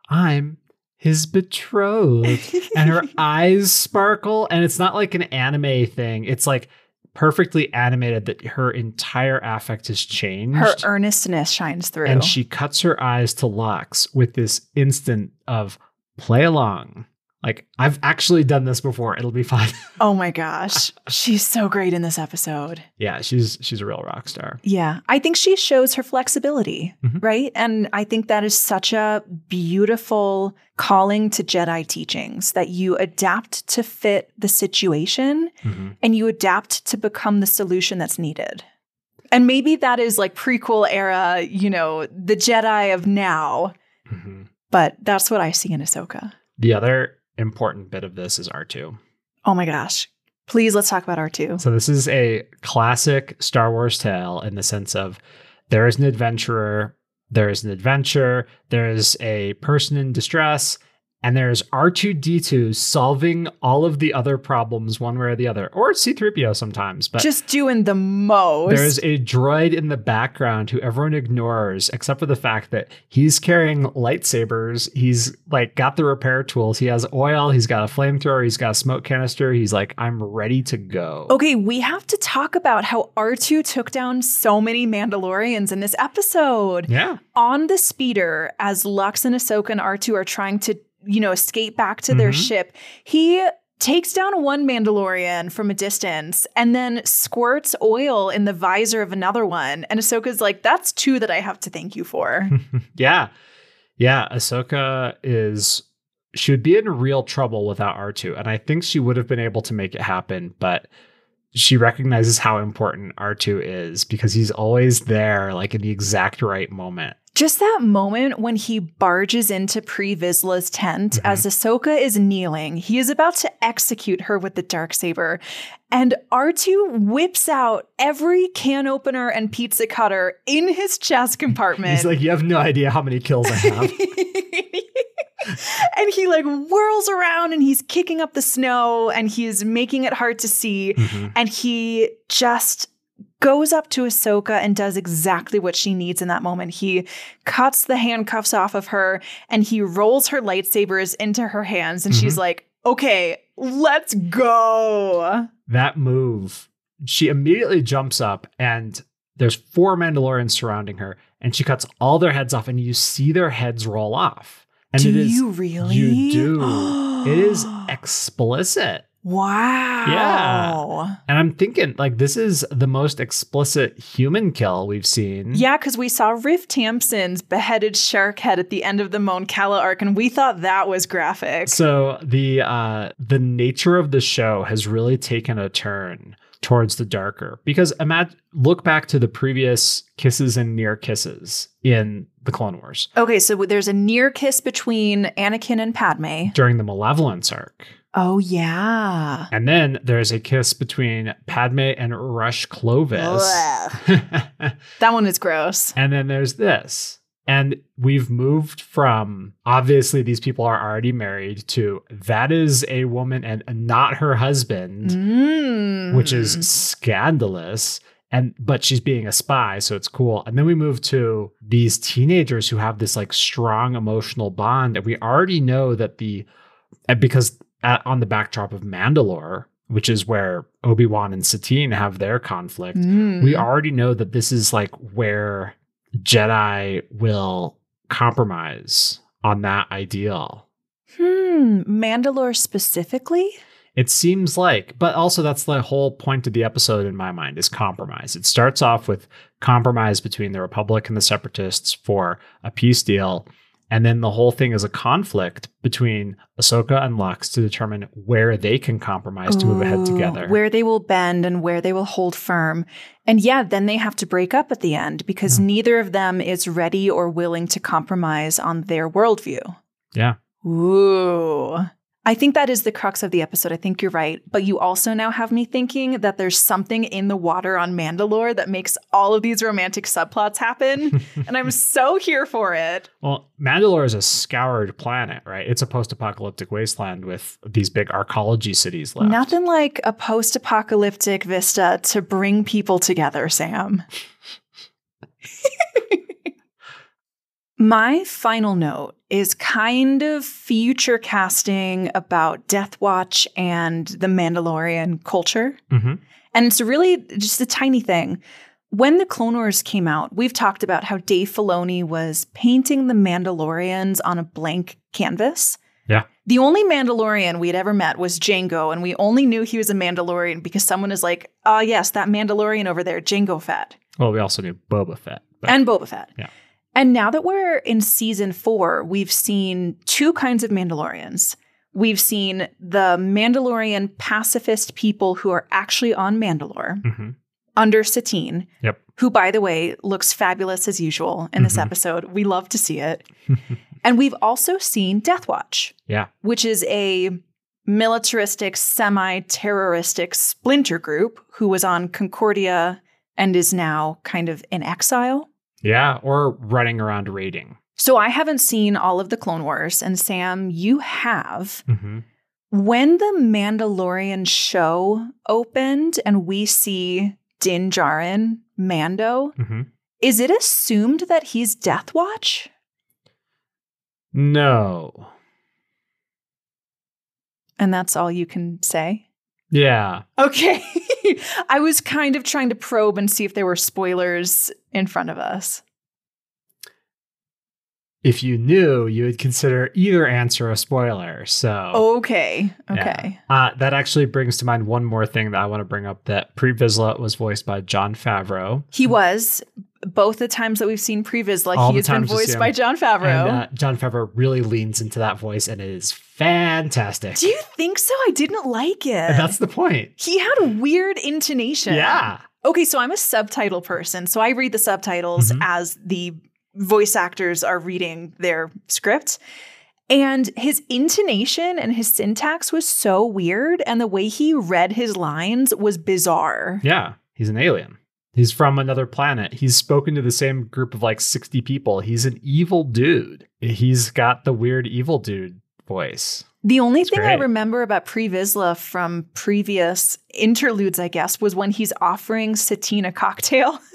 "I'm his betrothed." and her [laughs] eyes sparkle, and it's not like an anime thing. It's like perfectly animated that her entire affect has changed. Her earnestness shines through. and she cuts her eyes to Lux with this instant of play along. Like I've actually done this before. It'll be fine. [laughs] oh my gosh. She's so great in this episode. yeah, she's she's a real rock star. Yeah. I think she shows her flexibility, Mhm. right? And I think that is such a beautiful calling to Jedi teachings that you adapt to fit the situation Mhm. and you adapt to become the solution that's needed. And maybe that is like prequel era, you know, the Jedi of now, Mhm. but that's what I see in Ahsoka. The other important bit of this is R2. Oh my gosh. Please let's talk about R2. So this is a classic Star Wars tale in the sense of there is an adventurer, there is an adventure, there is a person in distress, and there's R2D2 solving all of the other problems one way or the other, or C3PO sometimes. But Just doing the most. there's a droid in the background who everyone ignores, except for the fact that he's carrying lightsabers. He's like got the repair tools. He has oil. He's got a flamethrower. He's got a smoke canister. He's like, I'm ready to go. Okay, we have to talk about how R2 took down so many Mandalorians in this episode. Yeah. On the speeder, as Lux and Ahsoka and R2 are trying to, you know, escape back to their Mhm. ship, he takes down one Mandalorian from a distance and then squirts oil in the visor of another one. And Ahsoka's like, that's two that I have to thank you for. [laughs] yeah. Yeah. Ahsoka is, she would be in real trouble without R2. And I think she would have been able to make it happen, but she recognizes how important R2 is because he's always there, like in the exact right moment. Just that moment when he barges into Pre Vizsla's tent Mhm. as Ahsoka is kneeling, he is about to execute her with the dark saber, and R2 whips out every can opener and pizza cutter in his chest compartment. He's like, You have no idea how many kills I have. [laughs] and he like whirls around and he's kicking up the snow and he's making it hard to see. Mhm. And he just goes up to Ahsoka and does exactly what she needs in that moment. He cuts the handcuffs off of her and he rolls her lightsabers into her hands. And she's mm-hmm. like, okay, let's go. That move, she immediately jumps up and there's four Mandalorians surrounding her, and she cuts all their heads off, and you see their heads roll off. And do it is you really? you do. [gasps] it is explicit. Wow. Yeah. And I'm thinking, like, this is the most explicit human kill we've seen. Yeah, because we saw Riff Tamson's beheaded shark head at the end of the Mon Cala arc, and we thought that was graphic. So the uh the nature of the show has really taken a turn towards the darker because imagine look back to the previous kisses and near kisses in the Clone Wars okay, so there's a near kiss between Anakin and Padme. during the Malevolence arc. Oh, yeah. And then there's a kiss between Padme and Rush Clovis. [laughs] That one is gross. and then there's this. And we've moved from obviously these people are already married to that is a woman and not her husband, Mm. which is scandalous. And but she's being a spy, so it's cool. And then we move to these teenagers who have this like strong emotional bond and we already know that the because at, on the backdrop of Mandalore, which is where Obi Wan and Satine have their conflict, Mm. we already know that this is like where Jedi will compromise on that ideal. Hmm. Mandalore specifically? It seems like, but also that's the whole point of the episode in my mind is compromise. It starts off with compromise between the Republic and the Separatists for a peace deal. And then the whole thing is a conflict between Ahsoka and Lux to determine where they can compromise to move ahead together. Where they will bend and where they will hold firm. And yeah, then they have to break up at the end because Yeah. neither of them is ready or willing to compromise on their worldview. Yeah. Ooh. I think that is the crux of the episode. I think you're right. But you also now have me thinking that there's something in the water on Mandalore that makes all of these romantic subplots happen. [laughs] and I'm so here for it. Well, Mandalore is a scoured planet, right? It's a post-apocalyptic wasteland with these big arcology cities left. Nothing like a post apocalyptic vista to bring people together, Sam. [laughs] My final note is kind of future casting about Death Watch and the Mandalorian culture. Mhm. And it's really just a tiny thing. When the Clone Wars came out, we've talked about how Dave Filoni was painting the Mandalorians on a blank canvas. Yeah. The only Mandalorian we had ever met was Jango, and we only knew he was a Mandalorian because someone is like, oh, yes, that Mandalorian over there, Jango Fett, Well, we also knew Boba Fett. But and Boba Fett. Yeah. And now that we're in season four, we've seen two kinds of Mandalorians. We've seen the Mandalorian pacifist people who are actually on Mandalore Mhm. under Satine, Yep. who, by the way, looks fabulous as usual in this Mhm. episode. We love to see it. [laughs] and we've also seen Death Watch, Yeah. which is a militaristic, semi terroristic splinter group who was on Concordia and is now kind of in exile. Yeah, or running around raiding. So I haven't seen all of the Clone Wars, and Sam, you have. Mm-hmm. When the Mandalorian show opened and we see Din Djarin, Mando, Mm-hmm. is it assumed that he's Death Watch? No. And that's all you can say? Yeah. Okay. [laughs] I was kind of trying to probe and see if there were spoilers in front of us. If you knew, you would consider either answer a spoiler. So Okay. Yeah. Okay. Uh, that actually brings to mind one more thing that I want to bring up that Pre Vizsla was voiced by Jon Favreau. He was both the times that we've seen Previs, like All he has been times you see voiced by Jon Favreau. And uh, Jon Favreau really leans into that voice and it is fantastic. Do you think so? I didn't like it. [laughs] That's the point. he had a weird intonation. Yeah. Okay, so I'm a subtitle person. So I read the subtitles Mhm. as the voice actors are reading their script. And his intonation and his syntax was so weird. And the way he read his lines was bizarre. Yeah. He's an alien. He's from another planet. He's spoken to the same group of like 60 people. He's an evil dude. He's got the weird evil dude voice. The only It's thing I remember about Pre Vizsla from previous interludes, I guess, was when he's offering Satine a cocktail. [laughs]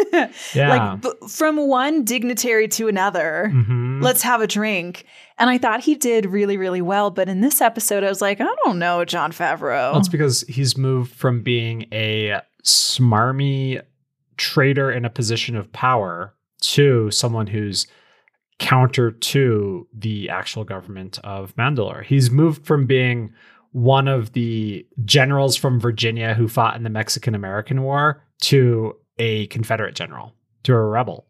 Yeah. like b- from one dignitary to another. Mhm. Let's have a drink. And I thought he did really, really well. But in this episode, I was like, I don't know, Jon Favreau. Well, because he's moved from being a smarmy trader in a position of power to someone who's counter to the actual government of Mandalore. He's moved from being one of the generals from Virginia who fought in the Mexican American War to a Confederate general, to a rebel.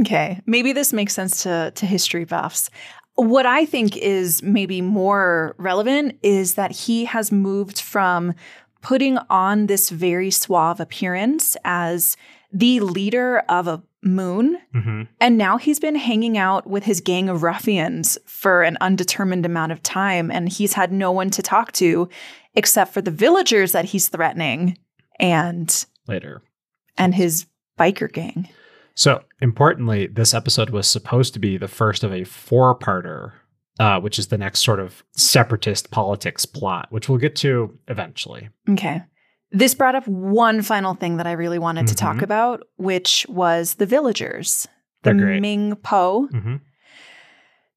Okay, maybe this makes sense to to history buffs. What I think is maybe more relevant is that he has moved from putting on this very suave appearance as the leader of a moon Mm-hmm. and now he's been hanging out with his gang of ruffians for an undetermined amount of time and he's had no one to talk to except for the villagers that he's threatening and Later. and his biker gang. So, importantly, this episode was supposed to be the first of a four parter, uh, which is the next sort of separatist politics plot, which we'll get to eventually. Okay. This brought up one final thing that I really wanted to talk Mhm. about, which was the villagers. They're the great. Ming Po. hmm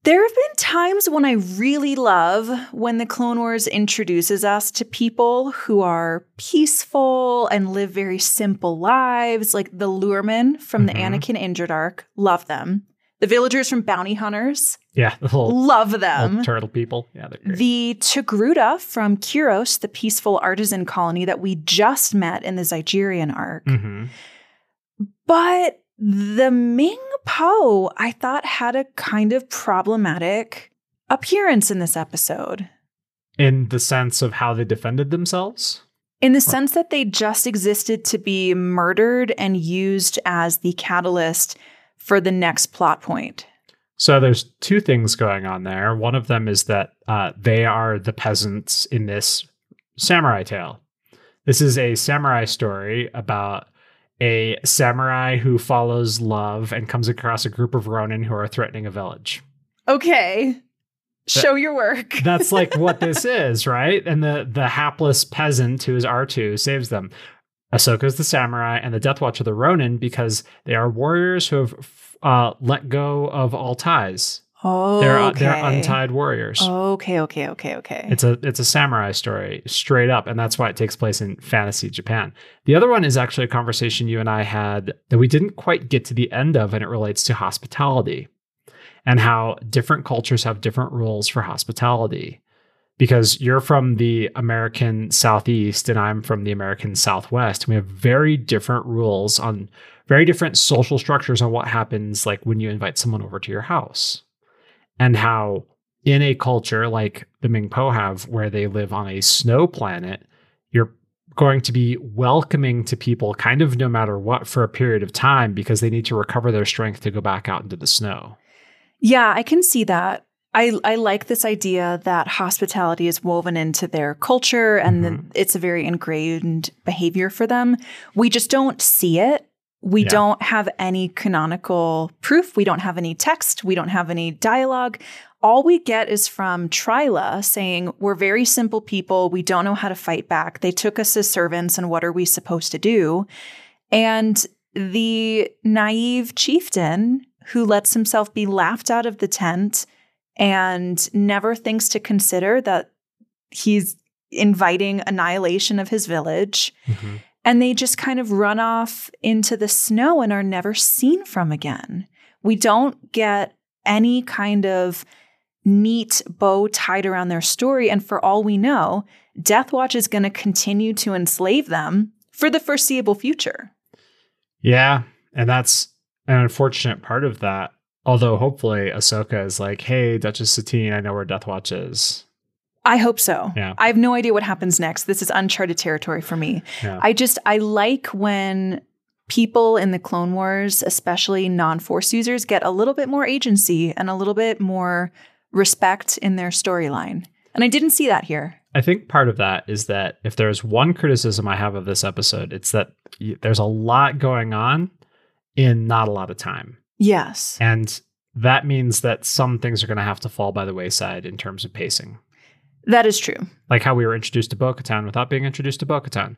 There have been times when I really love when the Clone Wars introduces us to people who are peaceful and live very simple lives, like the Lurmen from the Mhm. Anakin Injured Arc. Love them. The villagers from Bounty Hunters. Yeah, the little, Love them. turtle people. Yeah, they're great. The Togruta from Kiros, the peaceful artisan colony that we just met in the Zygerian arc. hmm But the Ming Po, I thought, had a kind of problematic appearance in this episode. In the sense of how they defended themselves. In the sense that they just existed to be murdered and used as the catalyst for the next plot point. So there's two things going on there. One of them is that uh, they are the peasants in this samurai tale. This is a samurai story about a samurai who follows love and comes across a group of ronin who are threatening a village. Okay. Show your work. [laughs] That's like what [laughs] this is, right? And the the hapless peasant who is R2 saves them. Ahsoka is the samurai, and the Death Watch are the Ronin because they are warriors who have uh, let go of all ties. oh, They're okay. they're untied warriors. Okay, okay, okay, okay. It's a it's a samurai story straight up, and that's why it takes place in fantasy Japan. The other one is actually a conversation you and I had that we didn't quite get to the end of, and it relates to hospitality and how different cultures have different rules for hospitality. Because you're from the American Southeast and I'm from the American Southwest. We have very different rules on very different social structures on what happens like when you invite someone over to your house. And how in a culture like the Ming Po have, where they live on a snow planet, you're going to be welcoming to people kind of no matter what for a period of time because they need to recover their strength to go back out into the snow. Yeah, I can see that. I, I like this idea that hospitality is woven into their culture and that Mhm. it's a very ingrained behavior for them. We just don't see it We Yeah. don't have any canonical proof. We don't have any text. We don't have any dialogue. All we get is from Trila saying, We're very simple people. We don't know how to fight back. They took us as servants, and what are we supposed to do? And the naive chieftain who lets himself be laughed out of the tent and never thinks to consider that he's inviting annihilation of his village. Mhm. And they just kind of run off into the snow and are never seen from again. We don't get any kind of neat bow tied around their story. And for all we know, Deathwatch is going to continue to enslave them for the foreseeable future. Yeah, and that's an unfortunate part of that. Although hopefully Ahsoka is like, "Hey, Duchess Satine, I know where Death Watch is." I hope so. Yeah. I have no idea what happens next. This is uncharted territory for me. Yeah. I just I like when people in the Clone Wars, especially non-force users, get a little bit more agency and a little bit more respect in their storyline. And I didn't see that here. I think part of that is that if there's one criticism I have of this episode, it's that y- there's a lot going on in not a lot of time. Yes. And that means that some things are going to have to fall by the wayside in terms of pacing. That is true. Like how we were introduced to Bo Katan without being introduced to Bo Katan.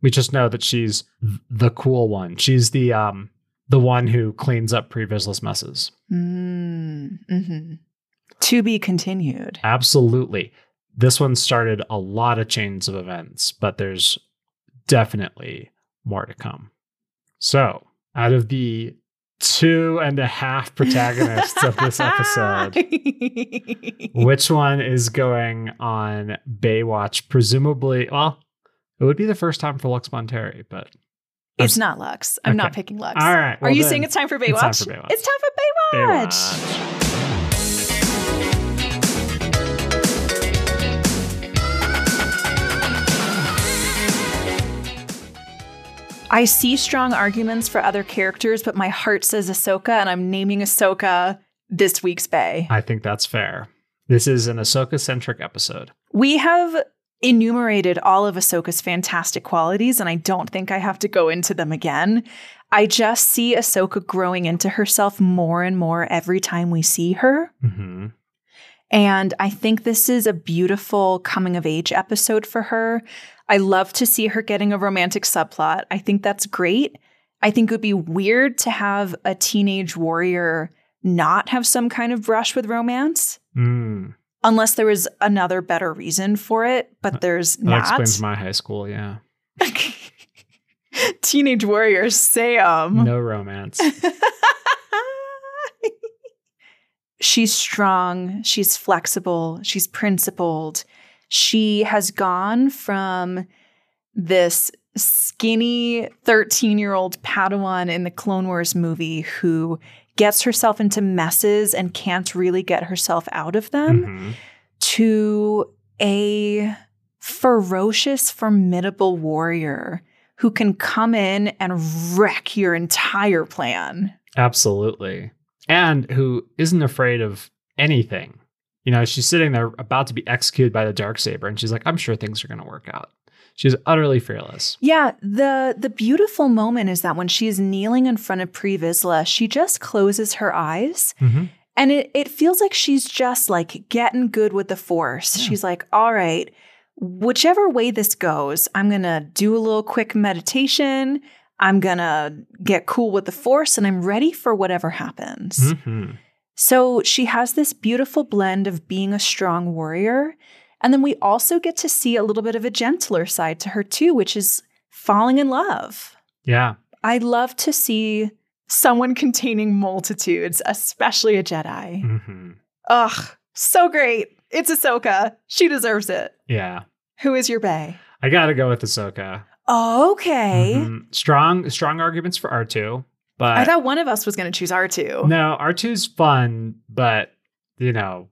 We just know that she's the cool one. She's the um the one who cleans up pre-Vizslas messes. Mm, mhm. To be continued. Absolutely. This one started a lot of chains of events, but there's definitely more to come. So, out of the two and a half protagonists of this episode, [laughs] which one is going on Baywatch? Presumably, well, it would be the first time for Lux Bonteri, but it's not Lux. I'm not picking Lux. all right. Are you then, saying it's time for Baywatch? it's time for Baywatch. It's time for Baywatch. Baywatch. I see strong arguments for other characters, but my heart says Ahsoka, and I'm naming Ahsoka this week's Bay. I think that's fair. This is an Ahsoka centric episode. We have enumerated all of Ahsoka's fantastic qualities, and I don't think I have to go into them again. I just see Ahsoka growing into herself more and more every time we see her. hmm And I think this is a beautiful coming of age episode for her. I love to see her getting a romantic subplot. I think that's great. I think it would be weird to have a teenage warrior not have some kind of brush with romance Mm. unless there was another better reason for it, but there's That not. explains my high school, yeah. [laughs] teenage warriors say um No romance. [laughs] she's strong, she's flexible, she's principled. She has gone from this skinny 13 year old Padawan in the Clone Wars movie who gets herself into messes and can't really get herself out of them Mhm. to a ferocious, formidable warrior who can come in and wreck your entire plan. Absolutely. And who isn't afraid of anything. You know, she's sitting there about to be executed by the dark saber, and she's like, I'm sure things are gonna work out. She's utterly fearless. Yeah, the the beautiful moment is that when she is kneeling in front of Pre Vizsla, she just closes her eyes Mm-hmm. and it it feels like she's just like getting good with the force. Yeah. She's like, "All right, whichever way this goes, I'm going to do a little quick meditation. I'm going to get cool with the force and I'm ready for whatever happens." Mm-hmm. So she has this beautiful blend of being a strong warrior. And then we also get to see a little bit of a gentler side to her, too, which is falling in love. Yeah. I love to see someone [laughs] containing multitudes, especially a Jedi. Mm-hmm. Ugh, so great. It's Ahsoka. She deserves it. Yeah. Who is your Bay? I gotta go with Ahsoka. Okay. Mhm. Strong, strong arguments for R2, but I thought one of us was going to choose R2. no, R2's fun, but you know,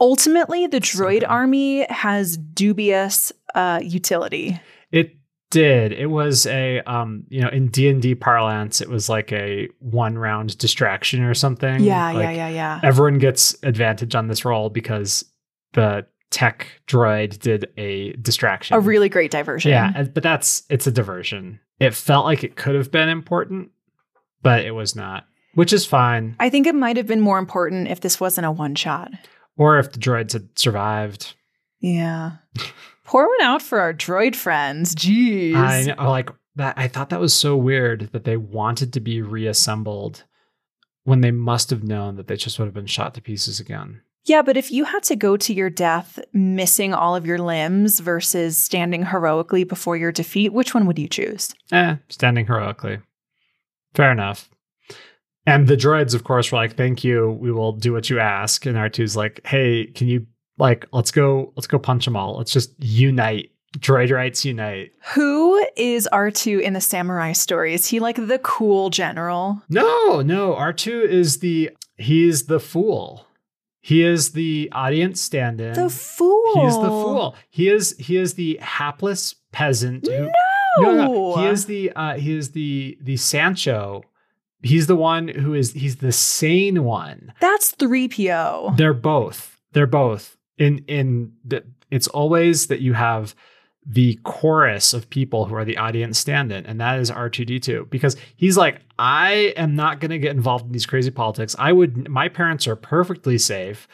Ultimately, the droid Okay. army has dubious uh, utility. It did. It was a um, you know, in D&D parlance, it was like a one round distraction or something. Yeah, yeah, Like, yeah, yeah. Everyone gets advantage on this roll because the tech droid did a distraction. A really great diversion. Yeah, but that's it's a diversion. It felt like it could have been important, but it was not, which is fine. I think it might have been more important if this wasn't a one shot. Or if the droids had survived. Yeah. Pour one out for our droid friends. Jeez. I know, like that. I thought that was so weird that they wanted to be reassembled when they must have known that they just would have been shot to pieces again. Yeah, but if you had to go to your death missing all of your limbs versus standing heroically before your defeat, which one would you choose? Eh, standing heroically. Fair enough. And the droids, of course, were like, "Thank you. We will do what you ask." And R2's like, "Hey, can you like let's go let's go punch them all. Let's just unite. Droid rights unite." Who is R2 in the samurai story? Is he like the cool general? No, no. R2 is the he's the fool. He is the audience stand-in. The fool. He is the fool. He is he is the hapless peasant who No. No, no. He is the uh he is the the Sancho. He's the one who is he's the sane one. That's 3PO. They're both. They're both. In in the, it's always that you have the chorus of people who are the audience stand-in and that is R2D2 because he's like I am not going to get involved in these crazy politics. I would my parents are perfectly safe.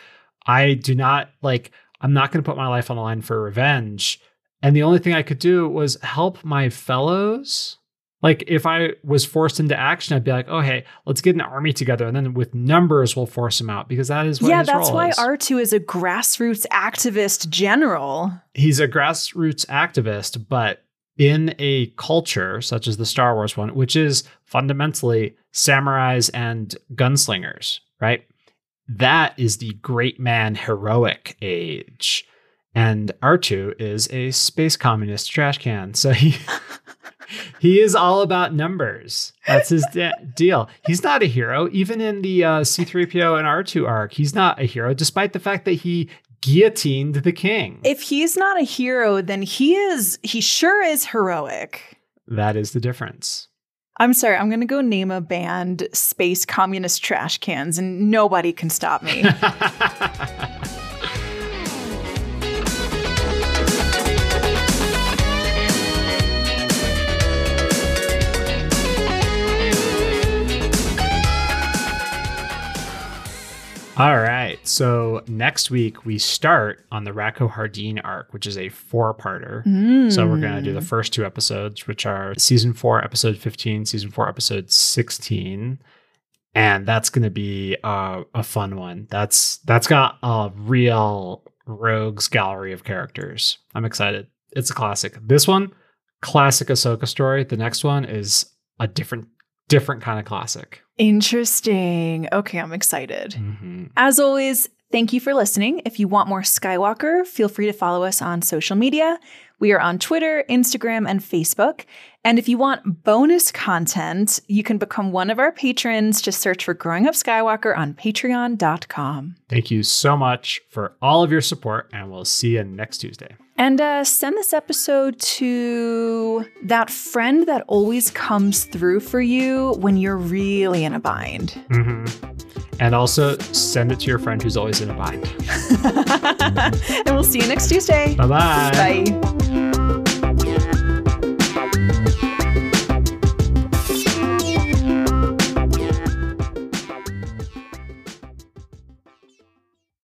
I do not like I'm not going to put my life on the line for revenge. And the only thing I could do was help my fellows. Like if I was forced into action, I'd be like, "Oh, hey, let's get an army together, and then with numbers, we'll force him out." Because that is what yeah, that's why. R2 is a grassroots activist general. He's a grassroots activist, but in a culture such as the Star Wars one, which is fundamentally samurais and gunslingers, right? That is the great man heroic age. And R2 is a space communist trash can. So he [laughs] he is all about numbers. That's his de- deal. He's not a hero. Even in the uh, C3PO and R2 arc, he's not a hero, despite the fact that he guillotined the king. If he's not a hero, then he is he sure is heroic. that is the difference. I'm sorry, I'm gonna go name a band Space Communist Trash Cans and nobody can stop me. [laughs] All right. So next week we start on the Rako Hardeen arc, which is a four-parter. So we're going to do the first two episodes, which are season four, episode 15, season four, episode 16. And that's going to be uh, a fun one. That's that's got a real rogues gallery of characters. I'm excited. It's a classic. This one, classic Ahsoka story. The next one is a different different kind of classic. Interesting. Okay, I'm excited. Mhm. As always, thank you for listening. If you want more Skywalker, feel free to follow us on social media. We are on Twitter, Instagram, and Facebook. And if you want bonus content, you can become one of our patrons. Just search for Growing Up Skywalker on patreon.com. Thank you so much for all of your support, and we'll see you next Tuesday. And uh, send this episode to that friend that always comes through for you when you're really in a bind. hmm And also send it to your friend who's always in a bind. [laughs] and we'll see you next Tuesday. Bye-bye. Bye.